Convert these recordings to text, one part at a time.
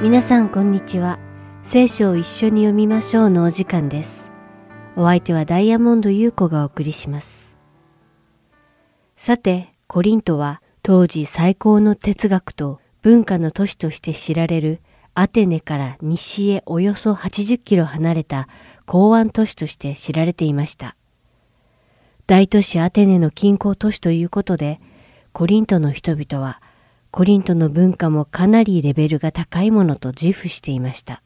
皆さんこんにちは。聖書を一緒に読みましょうのお時間です。お相手はダイヤモンド優子がお送りします。さて、コリントは当時最高の哲学と文化の都市として知られるアテネから西へおよそ80キロ離れた港湾都市として知られていました。大都市アテネの近郊都市ということで、コリントの人々はコリントの文化もかなりレベルが高いものと自負していました。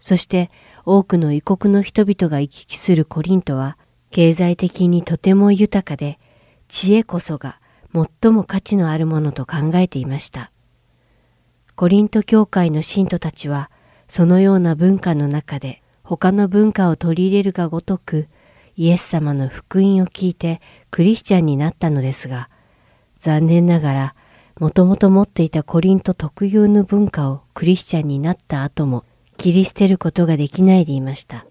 そして多くの異国の人々が行き来するコリントは経済的にとても豊かで知恵こそが最も価値のあるものと考えていました。コリント教会の信徒たちはそのような文化の中で他の文化を取り入れるがごとくイエス様の福音を聞いてクリスチャンになったのですが残念ながらもともと持っていたコリント特有の文化をクリスチャンになった後も切り捨てることができないでいました。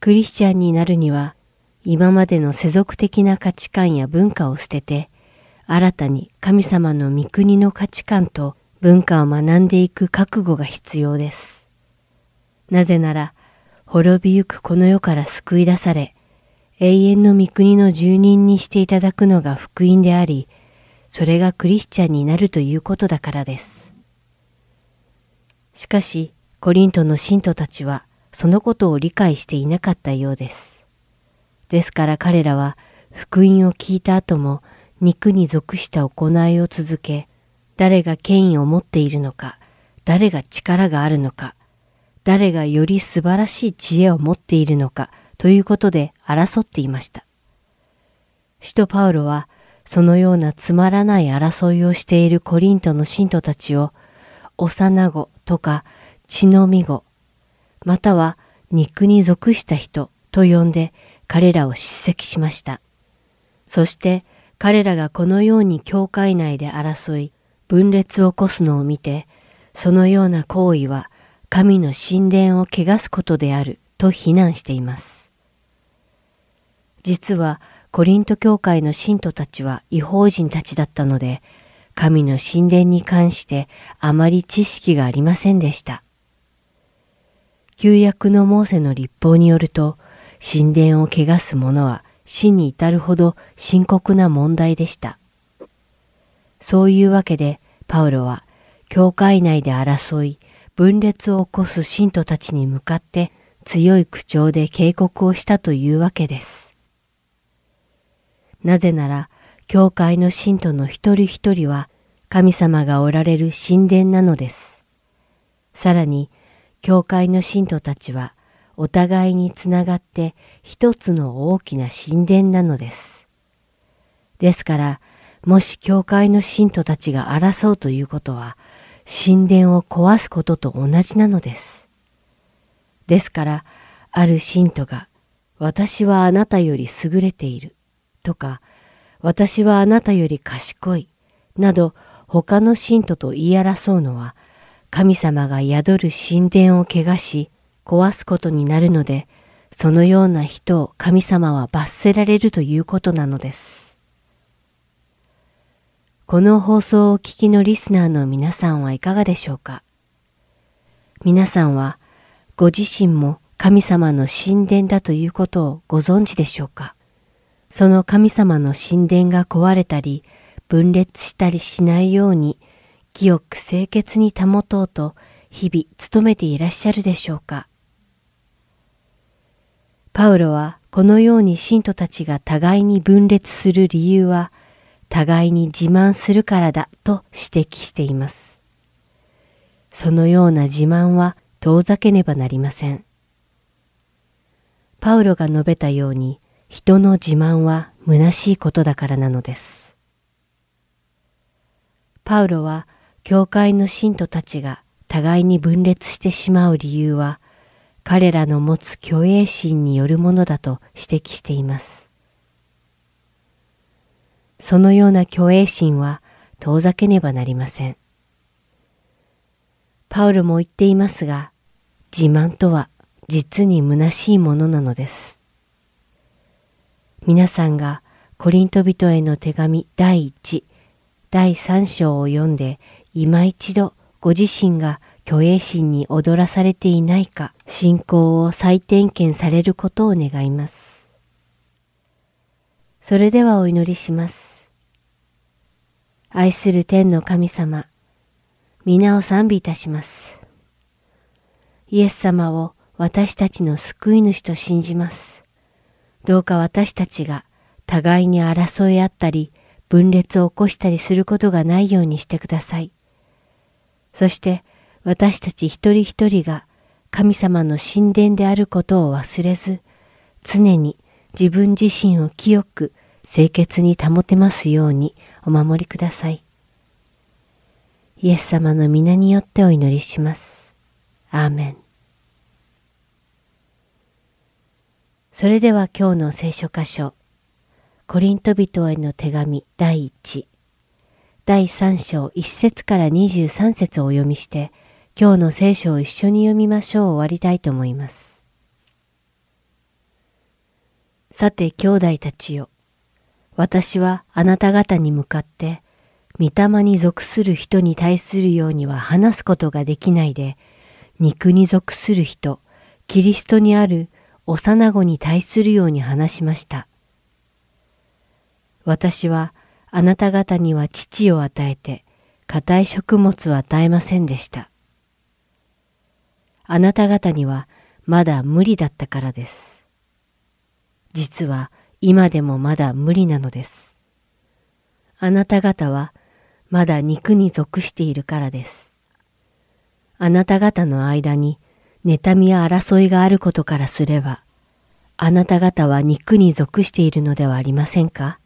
クリスチャンになるには今までの世俗的な価値観や文化を捨てて新たに神様の御国の価値観と文化を学んでいく覚悟が必要です。なぜなら滅びゆくこの世から救い出され永遠の御国の住人にしていただくのが福音であり、それがクリスチャンになるということだからです。しかし、コリントの信徒たちはそのことを理解していなかったようです。ですから彼らは福音を聞いた後も肉に属した行いを続け、誰が権威を持っているのか、誰が力があるのか、誰がより素晴らしい知恵を持っているのかということで争っていました。使徒パウロはそのようなつまらない争いをしているコリントの信徒たちを幼子とか血のみ子、または肉に属した人と呼んで彼らを叱責しました。そして彼らがこのように教会内で争い分裂を起こすのを見て、そのような行為は神の神殿を汚すことであると非難しています。実はコリント教会の信徒たちは違法人たちだったので、神の神殿に関してあまり知識がありませんでした。旧約のモーセの立法によると、神殿を汚す者は死に至るほど深刻な問題でした。そういうわけで、パウロは教会内で争い、分裂を起こす信徒たちに向かって強い口調で警告をしたというわけです。なぜなら、教会の信徒の一人一人は神様がおられる神殿なのです。さらに、教会の信徒たちはお互いにつながって一つの大きな神殿なのです。ですから、もし教会の信徒たちが争うということは、神殿を壊すことと同じなのです。ですから、ある信徒が、私はあなたより優れている、とか、私はあなたより賢い、など他の信徒と言い争うのは、神様が宿る神殿を汚し、壊すことになるので、そのような人を神様は罰せられるということなのです。この放送をお聞きのリスナーの皆さんはいかがでしょうか？皆さんはご自身も神様の神殿だということをご存知でしょうか？その神様の神殿が壊れたり分裂したりしないように清く清潔に保とうと日々努めていらっしゃるでしょうかパウロはこのように信徒たちが互いに分裂する理由は互いに自慢するからだと指摘しています。そのような自慢は遠ざけねばなりません。パウロが述べたように人の自慢は虚しいことだからなのです。パウロは教会の信徒たちが互いに分裂してしまう理由は彼らの持つ虚栄心によるものだと指摘しています。そのような虚栄心は遠ざけねばなりません。パウロも言っていますが、自慢とは実に虚しいものなのです。皆さんがコリント人への手紙第1、第3章を読んで今一度ご自身が虚栄心に踊らされていないか信仰を再点検されることを願います。それではお祈りします。愛する天の神様、皆を賛美いたします。イエス様を私たちの救い主と信じます。どうか私たちが互いに争い合ったり、分裂を起こしたりすることがないようにしてください。そして私たち一人一人が神様の神殿であることを忘れず、常に自分自身を清く清潔に保てますようにお守りください。イエス様の皆によってお祈りします。アーメン。それでは今日の聖書箇所、コリント人への手紙第1、第3章1節から23節をお読みして、今日の聖書を一緒に読みましょう終わりたいと思います。さて兄弟たちよ、私はあなた方に向かって、御霊に属する人に対するようには話すことができないで、肉に属する人、キリストにある幼子に対するように話しました。私はあなた方には父を与えて、硬い食物を与えませんでした。あなた方にはまだ無理だったからです。実は今でもまだ無理なのです。あなた方はまだ肉に属しているからです。あなた方の間に妬みや争いがあることからすれば、あなた方は肉に属しているのではありませんか？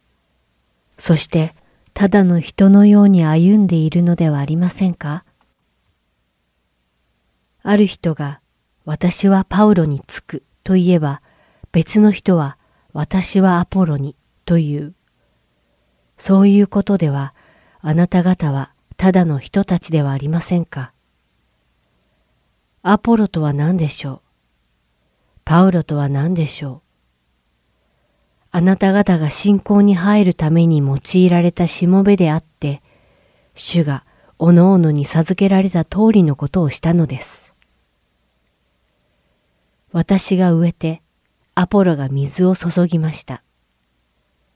そして、ただの人のように歩んでいるのではありませんか？ある人が、私はパウロにつくと言えば、別の人は、私はアポロにという。そういうことでは、あなた方はただの人たちではありませんか？アポロとは何でしょう？パウロとは何でしょう？あなた方が信仰に入るために用いられたしもべであって、主がおのおのに授けられた通りのことをしたのです。私が植えて、アポロが水を注ぎました。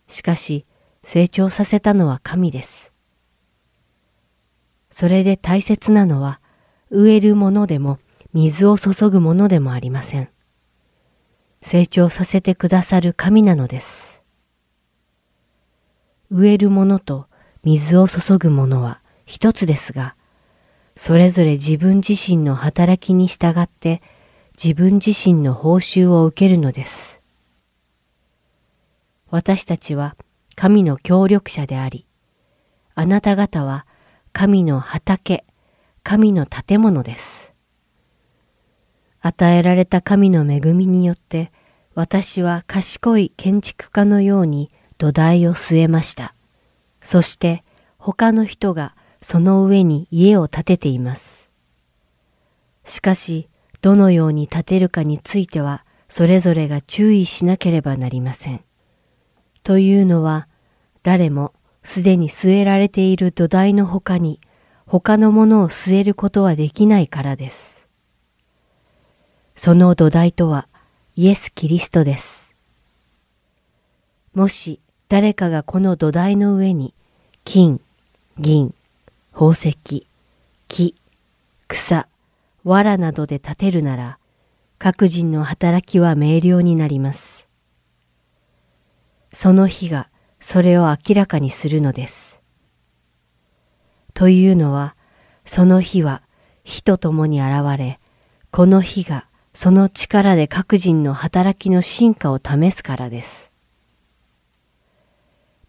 しかし、成長させたのは神です。それで大切なのは、植えるものでも水を注ぐものでもありません。成長させてくださる神なのです。植えるものと水を注ぐものは一つですが、それぞれ自分自身の働きに従って自分自身の報酬を受けるのです。私たちは神の協力者であり、あなた方は神の畑、神の建物です。与えられた神の恵みによって私は賢い建築家のように土台を据えました。そして他の人がその上に家を建てています。しかし、どのように建てるかについては、それぞれが注意しなければなりません。というのは、誰もすでに据えられている土台の他に、他のものを据えることはできないからです。その土台とはイエス・キリストです。もし誰かがこの土台の上に金、銀、宝石、木、草、藁などで建てるなら、各人の働きは明瞭になります。その日がそれを明らかにするのです。というのは、その日は火と共に現れ、この日がその力で各人の働きの進化を試すからです。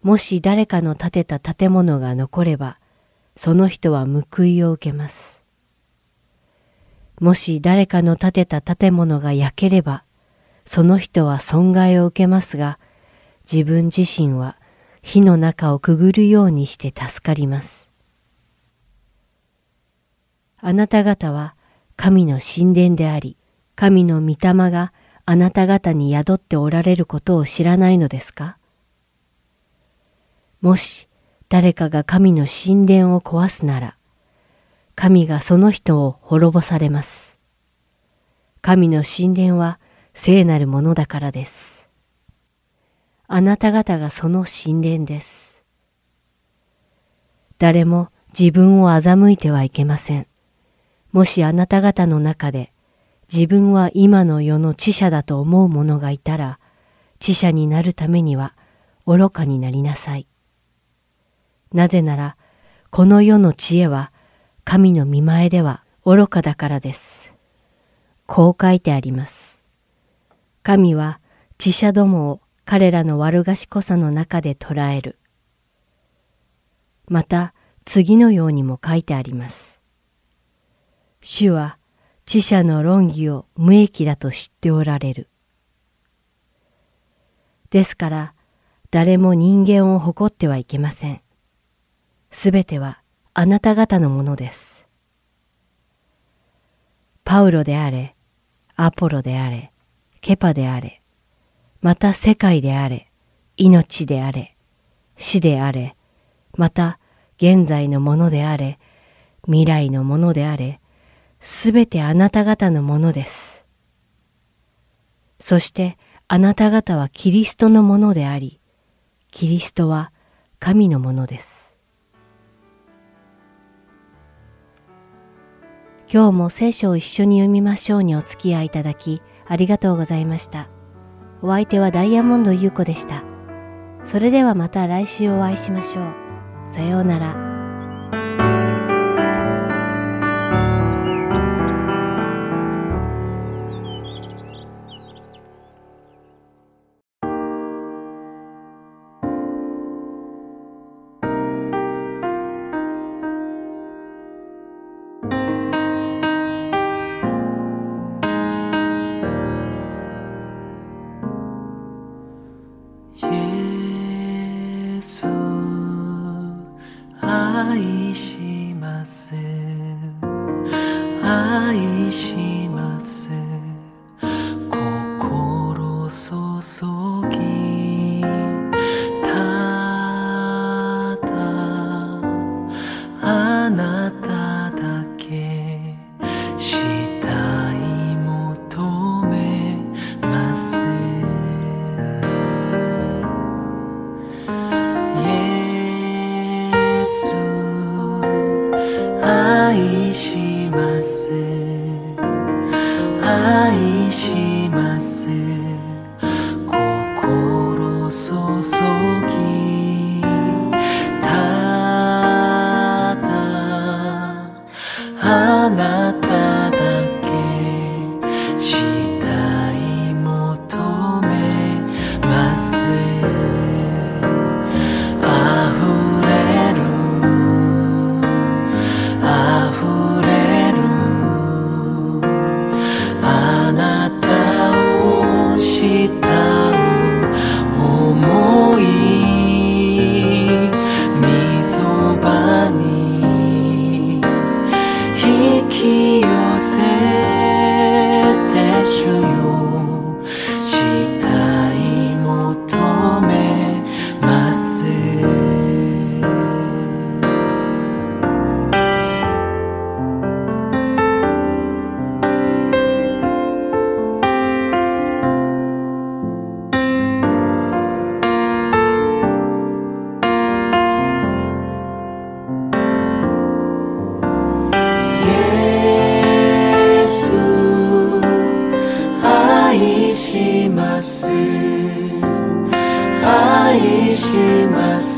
もし誰かの建てた建物が残れば、その人は報いを受けます。もし誰かの建てた建物が焼ければ、その人は損害を受けますが、自分自身は火の中をくぐるようにして助かります。あなた方は神の神殿であり、神の御霊があなた方に宿っておられることを知らないのですか？もし誰かが神の神殿を壊すなら、神がその人を滅ぼされます。神の神殿は聖なるものだからです。あなた方がその神殿です。誰も自分を欺いてはいけません。もしあなた方の中で自分は今の世の知者だと思う者がいたら、知者になるためには愚かになりなさい。なぜなら、この世の知恵は神の見前では愚かだからです。こう書いてあります。神は知者どもを彼らの悪賢さの中で捉える。また次のようにも書いてあります。主は知者の論議を無益だと知っておられる。ですから誰も人間を誇ってはいけません。すべてはあなた方のものです。パウロであれ、アポロであれ、ケパであれ、また世界であれ、命であれ、死であれ、また現在のものであれ、未来のものであれ、すべてあなた方のものです。そしてあなた方はキリストのものであり、キリストは神のものです。今日も聖書を一緒に読みましょうにお付き合いいただきありがとうございました。お相手はダイヤモンド優子でした。それではまた来週お会いしましょう。さようなら。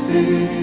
see.